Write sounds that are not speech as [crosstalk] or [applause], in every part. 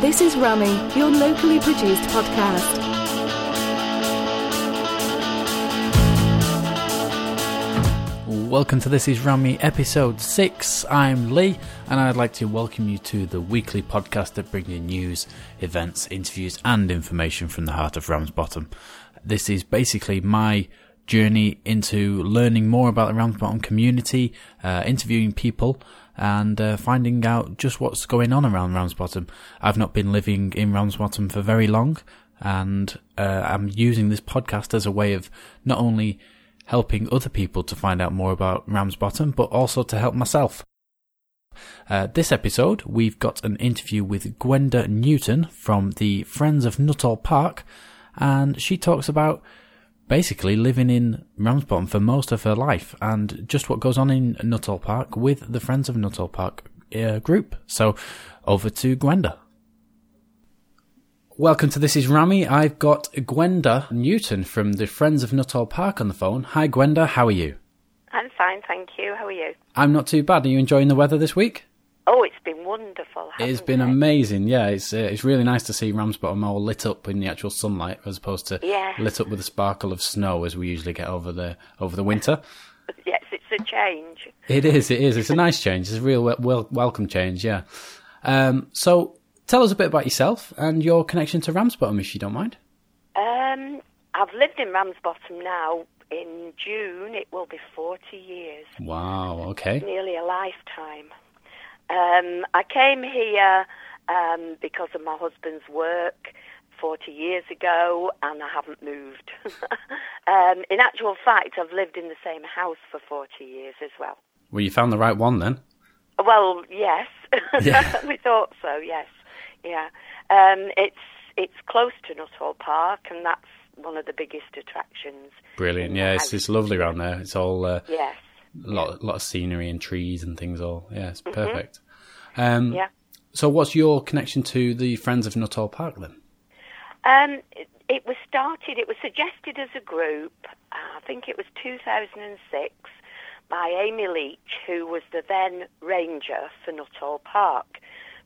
This is Rammy, your locally produced podcast. Welcome to This Is Rammy episode 6. I'm Lee, and I'd like to welcome you to the weekly podcast that brings you news, events, interviews, and information from the heart of Ramsbottom. This is basically my journey into learning more about the Ramsbottom community, uh, interviewing people, and uh, finding out just what's going on around Ramsbottom. I've not been living in Ramsbottom for very long, and uh, I'm using this podcast as a way of not only helping other people to find out more about Ramsbottom, but also to help myself. Uh, this episode, we've got an interview with Gwenda Newton from the Friends of Nuttall Park, and she talks about basically living in Ramsbottom for most of her life and just what goes on in Nuttall Park with the Friends of Nuttall Park uh, group. So over to Gwenda. Welcome to This Is Rammy. I've got Gwenda Newton from the Friends of Nuttall Park on the phone. Hi Gwenda, how are you? I'm fine, thank you. How are you? I'm not too bad. Are you enjoying the weather this week? Oh, it's been wonderful. It's been it? amazing. Yeah, it's uh, it's really nice to see Ramsbottom all lit up in the actual sunlight as opposed to Yes. lit up with a sparkle of snow as we usually get over the over the winter. [laughs] Yes, it's a change. It is. It is. It's a nice change. It's a real wel- wel- welcome change. Yeah. Um, so tell us a bit about yourself and your connection to Ramsbottom, if you don't mind. Um, I've lived in Ramsbottom now. In June, it will be 40 years, Wow. Okay. nearly a lifetime. Um, I came here um, because of my husband's work 40 years ago, and I haven't moved. [laughs] um, in actual fact, I've lived in the same house for 40 years as well. Well, you found the right one then. Well, yes, Yeah. [laughs] we thought so. Yes, yeah. Um, it's it's close to Nuttall Park, and that's one of the biggest attractions. Brilliant. Yeah, it's it's lovely around there. It's all uh, Yes, a lot lot of scenery and trees and things. All yeah, it's perfect. Um, yeah. So, what's your connection to the Friends of Nuttall Park then? Um, it, it was started. It was suggested as a group. I think it was 2006 by Amy Leach, who was the then ranger for Nuttall Park,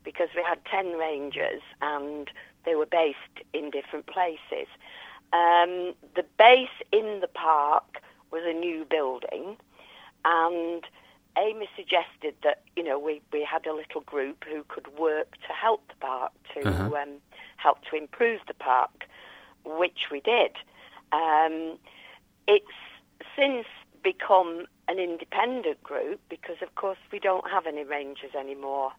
because we had 10 rangers and they were based in different places. Um, the base in the park was a new building, and Amy suggested that you know we, we had a little group who could work to help the park to Uh-huh. um, help to improve the park, which we did. Um, it's since become an independent group because, of course, we don't have any rangers anymore,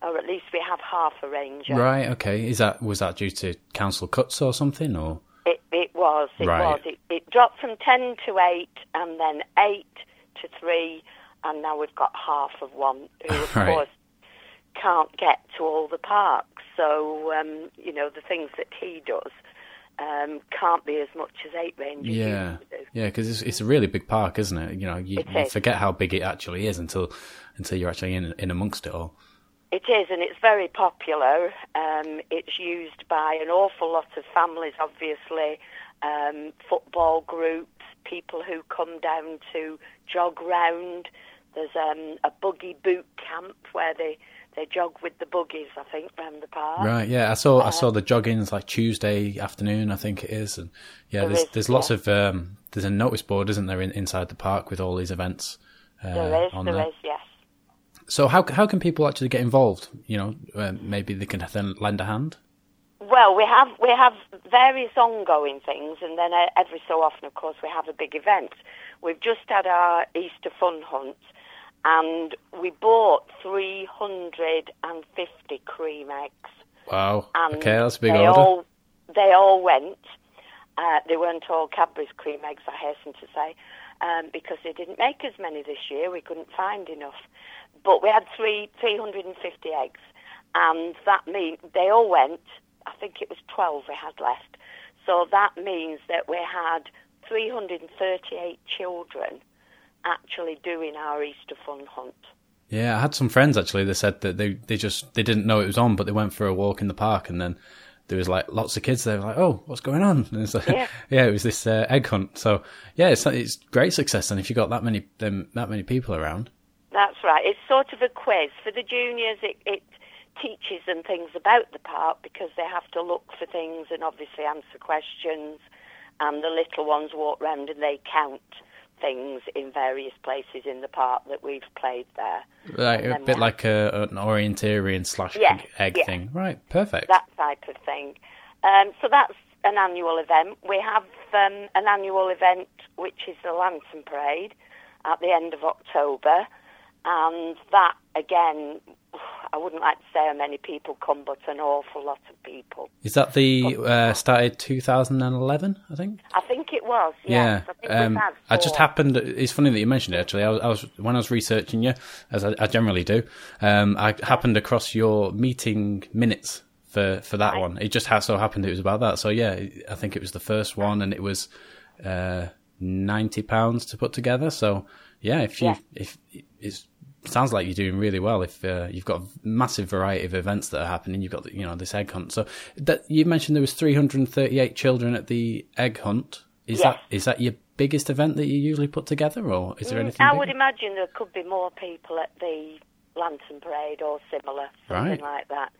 or at least we have half a ranger. Right. Okay. Is that was that due to council cuts or something, or It, it was. It Right. was. It, it dropped from ten to eight, and then eight to three, and now we've got half of one who, of [laughs] Right. course, can't get to all the parks. So um, you know the things that he does um, can't be as much as eight rangers yeah, do. yeah? Because it's it's a really big park, isn't it? You know, you, you forget how big it actually is until until you're actually in in amongst it all. It is, and it's very popular. Um, it's used by an awful lot of families, obviously, um, football groups, people who come down to jog round. There's um, a buggy boot camp where they, they jog with the buggies, I think, round the park. Right. Yeah. I saw I saw the joggings like Tuesday afternoon, I think it is, and yeah, There there's is, there's lots of um, there's a notice board, isn't there, in, inside the park with all these events. Uh, There is, on there there. is, yes. So how how can people actually get involved? You know, uh, maybe they can then lend a hand. Well, we have we have various ongoing things, and then uh, every so often, of course, we have a big event. We've just had our Easter fun hunt, and we bought three hundred and fifty cream eggs. Wow. And okay, that's a big they order. All, they all went. Uh, they weren't all Cadbury's cream eggs, I hasten to say, um, because they didn't make as many this year. We couldn't find enough. But we had three, 350 eggs, and that means they all went. I think it was 12 we had left. So that means that we had 338 children actually doing our Easter fun hunt. Yeah, I had some friends actually. They said that they they just they didn't know it was on, but they went for a walk in the park, and then there was like lots of kids They were Like, oh, what's going on? [laughs] And it's like, Yeah. [laughs] yeah, it was this uh, egg hunt. So yeah, it's it's great success. And if you got that many them that many people around, That's right. It's sort of a quiz for the juniors. It, it teaches them things about the park because they have to look for things and obviously answer questions. And the little ones walk round and they count things in various places in the park that we've played there. Like, a bit like a, an orienteering slash egg thing. Right, perfect. that type of thing. Um, so that's an annual event. We have um, an annual event which is the Lantern Parade at the end of October, and that again, I wouldn't like to say how many people come, but an awful lot of people. Is that the uh, started 2011? I think. I think it was. Yeah, I think um, I just happened. It's funny that you mentioned it. Actually, I was, I was when I was researching you, as I, I generally do. Um, I happened across your meeting minutes for for that Right. one. It just so happened it was about that. So yeah, I think it was the first one, and it was uh, ninety pounds to put together. So yeah, if you Yeah. if it sounds like you're doing really well. If uh, you've got a massive variety of events that are happening, you've got you know this egg hunt. So that you mentioned there was 338 children at the egg hunt. Is Yes. that is that your biggest event that you usually put together, or is there Mm, anything? I bigger? would imagine there could be more people at the Lantern Parade or similar, something Right. like that.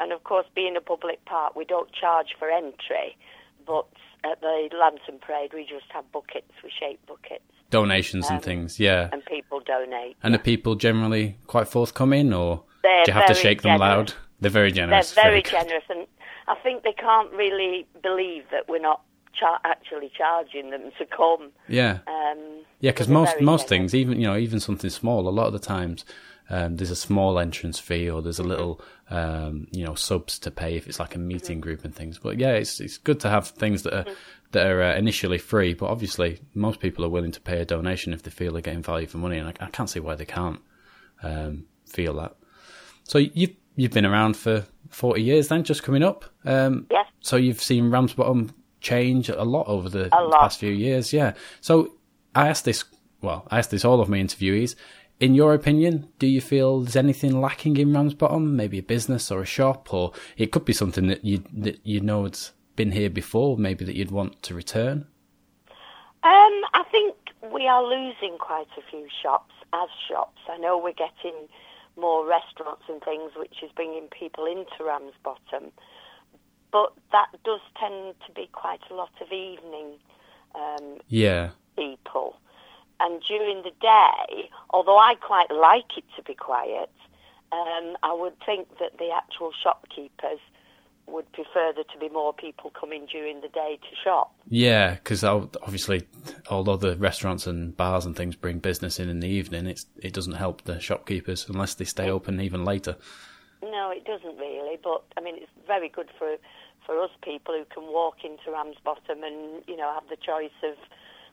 And of course, being a public park, we don't charge for entry, but at the Lantern Parade, we just have buckets, we shape buckets, Donations and um, things, yeah. and people donate. And are people generally quite forthcoming, or They're do you have to very shake them loud? They're very generous. They're generous. very generous, and I think they can't really believe that we're not char- actually charging them to come. Yeah, Um, yeah. Because most most generous. things, even you know, even something small, a lot of the times. Um, there's a small entrance fee, or there's a Mm-hmm. little, um, you know, subs to pay if it's like a meeting group and things. But yeah, it's it's good to have things that are Mm-hmm. that are uh, initially free. But obviously, most people are willing to pay a donation if they feel they're getting value for money, and I, I can't see why they can't um, feel that. So you've you've been around for forty years, then, just coming up. Um, Yes. So you've seen Ramsbottom change a lot over the lot. past few years, yeah. So I asked this. Well, I asked this all of my interviewees. In your opinion, do you feel there's anything lacking in Ramsbottom? Maybe a business or a shop, or it could be something that you that you know it's been here before, maybe that you'd want to return. Um, I think we are losing quite a few shops as shops. I know we're getting more restaurants and things, which is bringing people into Ramsbottom, but that does tend to be quite a lot of evening um, Yeah, people. And during the day, although I quite like it to be quiet, um, I would think that the actual shopkeepers would prefer there to be more people coming during the day to shop. yeah, because obviously, although the restaurants and bars and things bring business in in the evening, it's it doesn't help the shopkeepers unless they stay open even later. No, it doesn't really. But I mean, it's very good for for us people who can walk into Ramsbottom and you know have the choice of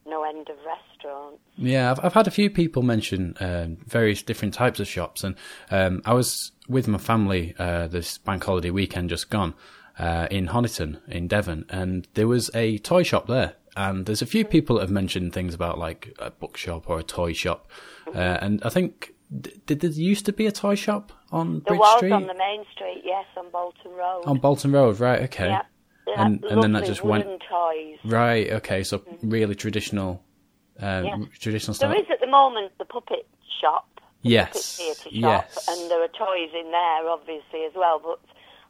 no end of restaurants. Yeah, I've, I've had a few people mention um, various different types of shops, and um, I was with my family uh, this bank holiday weekend just gone uh, in Honiton in Devon, and there was a toy shop there. And there's a few people that have mentioned things about like a bookshop or a toy shop, uh, and I think did there used to be a toy shop on There Bridge was Street on the main street, yes, on Bolton Road. on Bolton Road, right? Okay, They and and then that just went toys. right. Okay, so really traditional, uh, Yeah. traditional style. There is at the moment the puppet shop. the Yes, Puppet shop, yes. and there are toys in there, obviously as well. But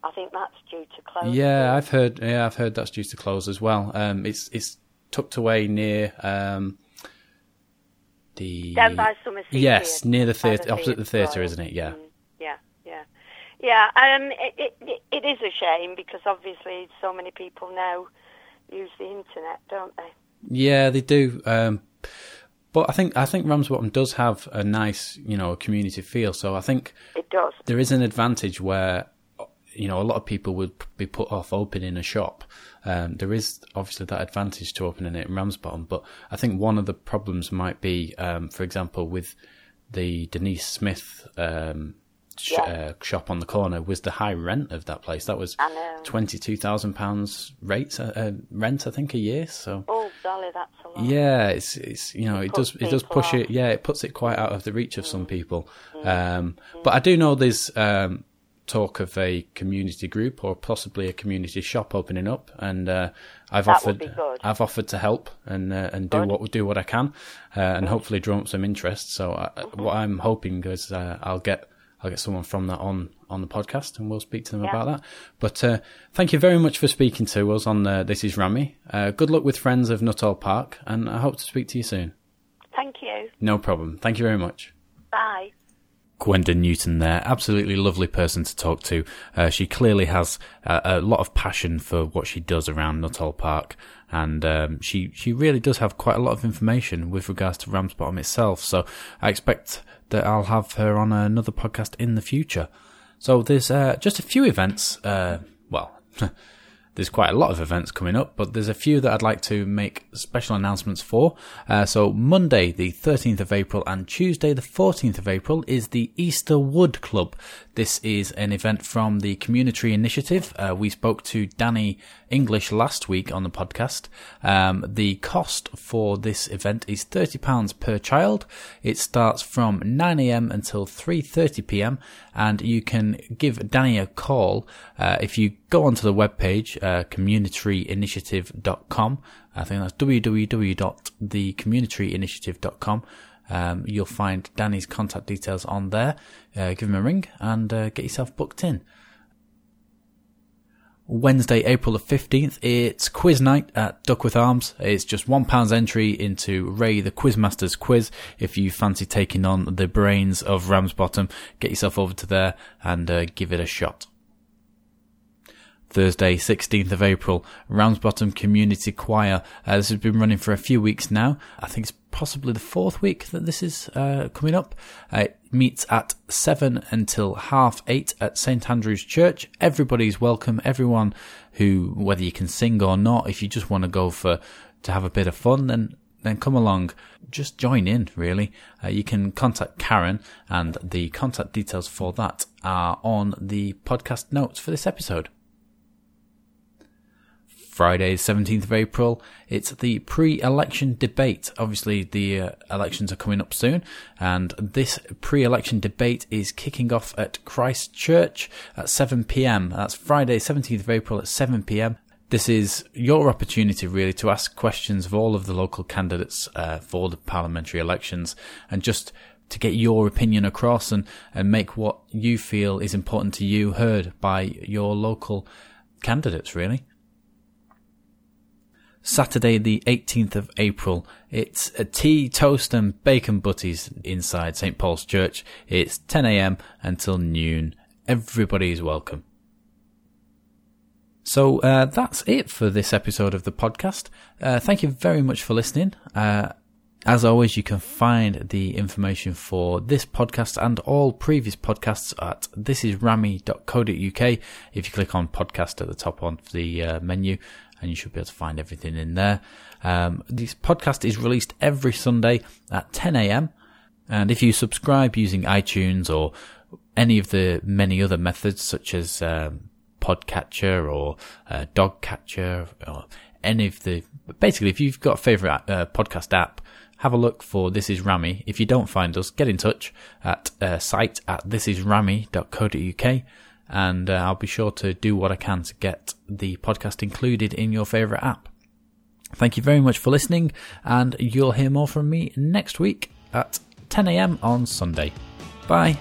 I think that's due to close. Yeah, I've heard. Yeah, I've heard that's due to close as well. Um, it's it's tucked away near um, the Down by Summer Sea Yes, near the theatre, opposite the theatre, isn't it? Yeah. Mm, yeah. Um, it, it, it is a shame because obviously so many people now use the internet, don't they? Yeah, they do. Um, but I think I think Ramsbottom does have a nice, you know, community feel. So I think It does. there is an advantage where you know a lot of people would be put off opening a shop. Um, there is obviously that advantage to opening it in Ramsbottom, but I think one of the problems might be, um, for example, with the Denise Smith um, sh- Yeah. uh, shop on the corner, was the high rent of that place. That was twenty two thousand pounds rates uh, uh, rent, I think, a year. So. Oh, that's a lot. Yeah, it's it's you know it puts does it does push off. it. Yeah, it puts it quite out of the reach of Mm. some people. Um, but I do know there's um, talk of a community group or possibly a community shop opening up, and uh, I've That offered good. I've offered to help and uh, and do what do what I can, uh, and hopefully drum up some interest. So I, Mm-hmm. what I'm hoping is uh, I'll get I'll get someone from that on on the podcast, and we'll speak to them Yeah. about that. But uh, thank you very much for speaking to us on uh, This Is Rammy. Uh, good luck with Friends of Nuttall Park, and I hope to speak to you soon. Thank you. No problem. Thank you very much. Bye. Gwenda Newton there. Absolutely lovely person to talk to. Uh, she clearly has a, a lot of passion for what she does around Nuttall Park. And um, she she really does have quite a lot of information with regards to Ramsbottom itself. So I expect that I'll have her on another podcast in the future. So there's uh, just a few events. Uh, well, [laughs] there's quite a lot of events coming up, but there's a few that I'd like to make special announcements for. Uh, so Monday, the 13th of April, and Tuesday, the 14th of April, is the Easter Wood Club. This is an event from the Community Initiative. Uh, we spoke to Danny English last week on the podcast. Um, the cost for this event is £30 per child. It starts from 9am until 3.30pm, and you can give Danny a call uh, if you go onto the webpage, uh, communityinitiative.com. I think that's www.thecommunityinitiative.com. Um, you'll find Danny's contact details on there. Uh, give him a ring and uh, get yourself booked in. Wednesday, April the 15th, it's quiz night at Duckworth Arms. It's just £1 entry into Ray the Quizmaster's quiz. If you fancy taking on the brains of Ramsbottom, get yourself over to there and uh, give it a shot. Thursday, 16th of April, Ramsbottom Community Choir. Uh, this has been running for a few weeks now. I think it's possibly the fourth week that this is uh, coming up. Uh, it meets at 7 until half 8 at St Andrew's Church. Everybody's welcome. Everyone who, whether you can sing or not, if you just want to go for, to have a bit of fun, then then come along. Just join in, really. Uh, you can contact Karen, and the contact details for that are on the podcast notes for this episode. Friday, 17th of April. It's the pre-election debate. Obviously, the uh, elections are coming up soon, and this pre-election debate is kicking off at Christchurch at 7 p.m. That's Friday, 17th of April at 7 p.m. This is your opportunity, really, to ask questions of all of the local candidates uh, for the parliamentary elections, and just to get your opinion across and, and make what you feel is important to you heard by your local candidates, really. Saturday, the 18th of April. It's a tea, toast, and bacon butties inside St. Paul's Church. It's 10 a.m. until noon. Everybody is welcome. So uh, that's it for this episode of the podcast. Uh, thank you very much for listening. Uh, as always, you can find the information for this podcast and all previous podcasts at thisisrammy.co.uk. If you click on podcast at the top of the uh, menu, and you should be able to find everything in there. Um, this podcast is released every Sunday at 10 a.m. And if you subscribe using iTunes or any of the many other methods, such as um, Podcatcher or uh, DoggCatcher or any of the, basically, if you've got a favorite uh, podcast app, have a look for This Is Rammy. If you don't find us, get in touch at uh, site at thisisrammy.co.uk and uh, I'll be sure to do what I can to get the podcast included in your favourite app. Thank you very much for listening, and you'll hear more from me next week at 10am on Sunday. Bye.